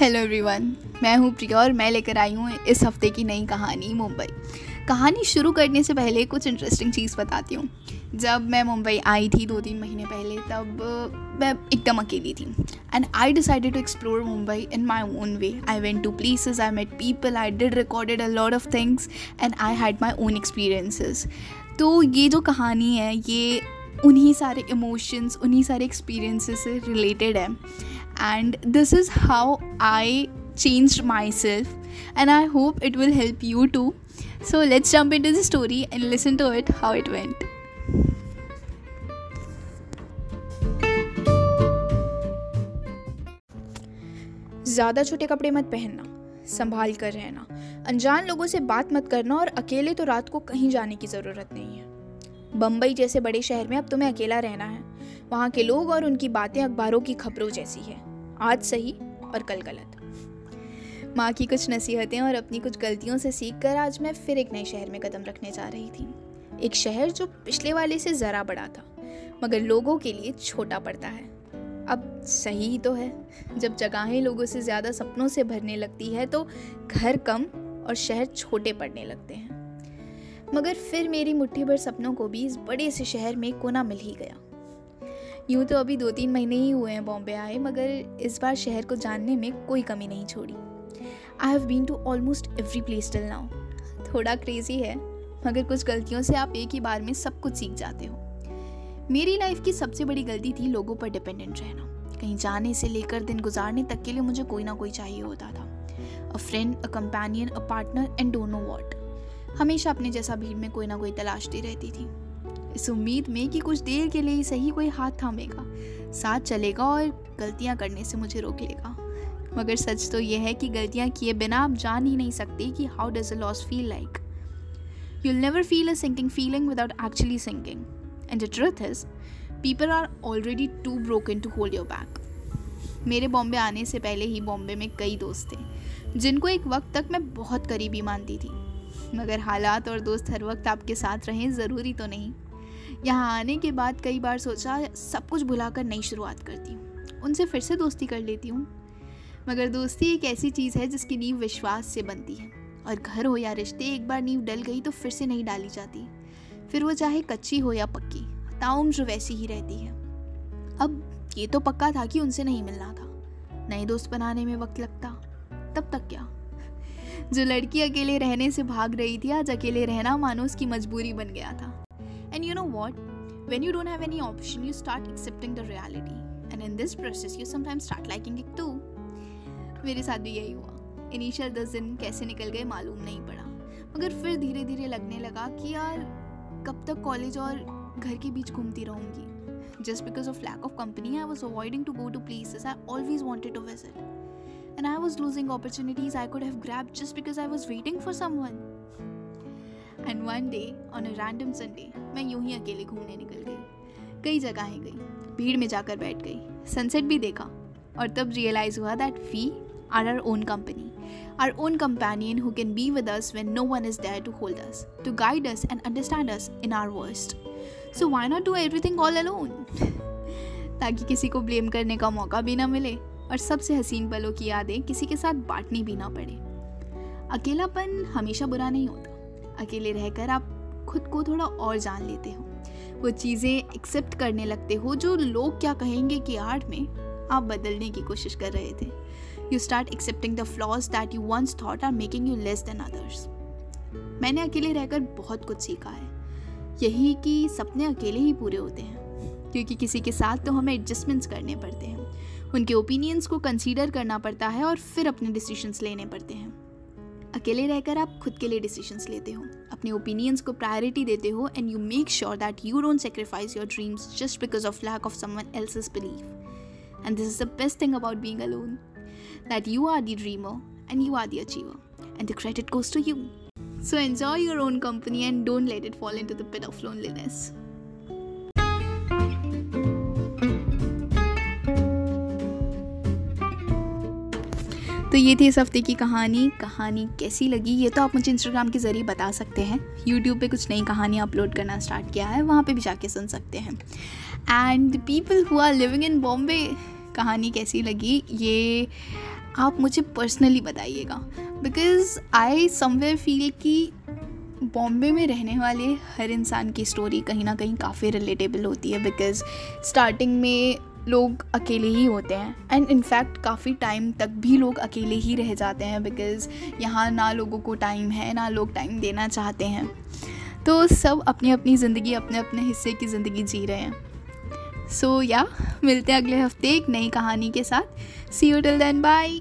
Hello everyone मैं हूँ प्रिया और मैं लेकर आई हूँ इस हफ़्ते की नई कहानी मुंबई। कहानी शुरू करने से पहले कुछ इंटरेस्टिंग चीज़ बताती हूँ। जब मैं मुंबई आई थी दो तीन महीने पहले, तब मैं एकदम अकेली थी। And I decided to explore Mumbai in my own way I went to places I met people I did recorded a lot of things and I had my own experiences तो ये जो कहानी है, ये उन्हीं सारे इमोशंस उन्हीं सारे एक्सपीरियंसेस से रिलेटेड है. And this is how I change myself and I hope it will help you too so let's jump into the story and listen to it how it went ज़्यादा छोटे कपड़े मत पहनना, संभाल कर रहना। अनजान लोगों से बात मत करना और अकेले तो रात को कहीं जाने की ज़रूरत नहीं है। बम्बई जैसे बड़े शहर में अब तुम्हें अकेला रहना है। वहाँ के लोग और उनकी बातें अखबारों की खबरों जैसी है। आज सही और कल गलत। माँ की कुछ नसीहतें और अपनी कुछ गलतियों से सीख कर आज मैं फिर एक नए शहर में कदम रखने जा रही थी। एक शहर जो पिछले वाले से ज़रा बड़ा था, मगर लोगों के लिए छोटा पड़ता है। अब सही तो है। जब जगहें लोगों से ज़्यादा सपनों से भरने लगती है तो घर कम और शहर छोटे पड़ने लगते हैं। मगर फिर मेरी मुट्ठी भर सपनों को भी इस बड़े से शहर में कोना मिल ही गया। यूँ तो अभी दो तीन महीने ही हुए हैं बॉम्बे आए, मगर इस बार शहर को जानने में कोई कमी नहीं छोड़ी। I have been to almost every place till now थोड़ा क्रेजी है, मगर कुछ गलतियों से आप एक ही बार में सब कुछ सीख जाते हो। मेरी लाइफ की सबसे बड़ी गलती थी लोगों पर डिपेंडेंट रहना। कहीं जाने से लेकर दिन गुजारने तक के लिए मुझे कोई ना कोई चाहिए होता था। A friend a companion a partner and don't know what हमेशा अपने जैसा भीड़ में कोई ना कोई तलाशती रहती थी। इस उम्मीद में कि कुछ देर के लिए सही कोई हाथ थामेगा, साथ चलेगा और गलतियाँ करने से मुझे रोक लेगा। मगर सच तो यह है कि गलतियाँ किए बिना आप जान ही नहीं सकते कि how does a loss feel like you'll never feel a sinking feeling without actually sinking and the truth is people are already too broken to hold your back मेरे बॉम्बे आने से पहले ही बॉम्बे में कई दोस्त थे, जिनको एक वक्त तक मैं बहुत करीबी मानती थी। मगर हालात और दोस्त हर वक्त आपके साथ रहें, ज़रूरी तो नहीं। यहाँ आने के बाद कई बार सोचा, सब कुछ भुलाकर नई शुरुआत करती हूँ। उनसे फिर से दोस्ती कर लेती हूँ। मगर दोस्ती एक ऐसी चीज़ है, जिसकी नींव विश्वास से बनती है। और घर हो या रिश्ते, एक बार नींव डल गई तो फिर से नहीं डाली जाती। फिर वो चाहे कच्ची हो या पक्की, ताउम्र वैसी ही रहती है। अब ये तो पक्का था कि उनसे नहीं मिलना था। नए दोस्त बनाने में वक्त लगता। तब तक क्या? जो लड़की अकेले रहने से भाग रही थी आज अकेले रहना मानो उसकी मजबूरी बन गया था and you know what? When you don't have any option, you start accepting the reality. And in this process, you sometimes start liking it too. मेरे साथ भी यही हुआ इनिशियल दस दिन कैसे निकल गए मालूम नहीं पड़ा मगर फिर धीरे धीरे लगने लगा कि यार कब तक कॉलेज और घर के बीच घूमती रहूँगी just because of lack of company I was avoiding to go to places I always wanted to visit and I was losing opportunities I could have grabbed just because I was waiting for someone. And one day on a random Sunday मैं यूँ ही अकेले घूमने निकल गई। कई जगहें गई। भीड़ में जाकर बैठ गई। सनसेट भी देखा। और तब रियलाइज़ हुआ that we are our own company our own companion who can be with us when no one is there to hold us to guide us and understand us in our worst so why not do everything all alone ताकि किसी को blame करने का मौका भी ना मिले। और सबसे हसीन पलों की यादें किसी के साथ बांटनी भी ना पड़े। अकेलापन हमेशा बुरा नहीं होता। अकेले रहकर आप खुद को थोड़ा और जान लेते हो। वो चीज़ें एक्सेप्ट करने लगते हो जो लोग क्या कहेंगे कि आर्ट में आप बदलने की कोशिश कर रहे थे। You start accepting the flaws that you once thought are making you less than others मैंने अकेले रहकर बहुत कुछ सीखा है। यही कि सपने अकेले ही पूरे होते हैं। क्योंकि किसी के साथ तो हमें एडजस्टमेंट्स करने पड़ते हैं। उनके ओपिनियंस को कंसीडर करना पड़ता है और फिर अपने डिसीजंस लेने पड़ते हैं। अकेले रहकर आप खुद के लिए डिसीजंस लेते हो, अपने ओपिनियंस को प्रायोरिटी देते हो and you make sure that you don't sacrifice your dreams just because of lack of someone else's believe and this is the best thing about being alone that you are are the and you are are the and the credit credit to you so enjoy enjoy own company and don't let it it into the pit of loneliness. तो ये थी इस हफ़्ते की कहानी। कहानी कैसी लगी? ये तो आप मुझे इंस्टाग्राम के ज़रिए बता सकते हैं। यूट्यूब पे कुछ नई कहानी अपलोड करना स्टार्ट किया है, वहाँ पे भी जाके सुन सकते हैं। And people who are living in Bombay कहानी कैसी लगी? ये आप मुझे पर्सनली बताइएगा। बिकॉज़ आई समवेयर फील कि बॉम्बे में रहने वाले हर इंसान की स्टोरी कहीं ना कहीं काफ़ी रिलेटेबल होती है। बिकॉज़ स्टार्टिंग में लोग अकेले ही होते हैं। एंड इनफैक्ट काफ़ी टाइम तक भी लोग अकेले ही रह जाते हैं बिकॉज़ यहाँ ना लोगों को टाइम है ना लोग टाइम देना चाहते हैं। तो सब अपनी अपनी ज़िंदगी अपने अपने हिस्से की ज़िंदगी जी रहे हैं। सो so, या yeah, मिलते हैं अगले हफ़्ते एक नई कहानी के साथ। See you till then bye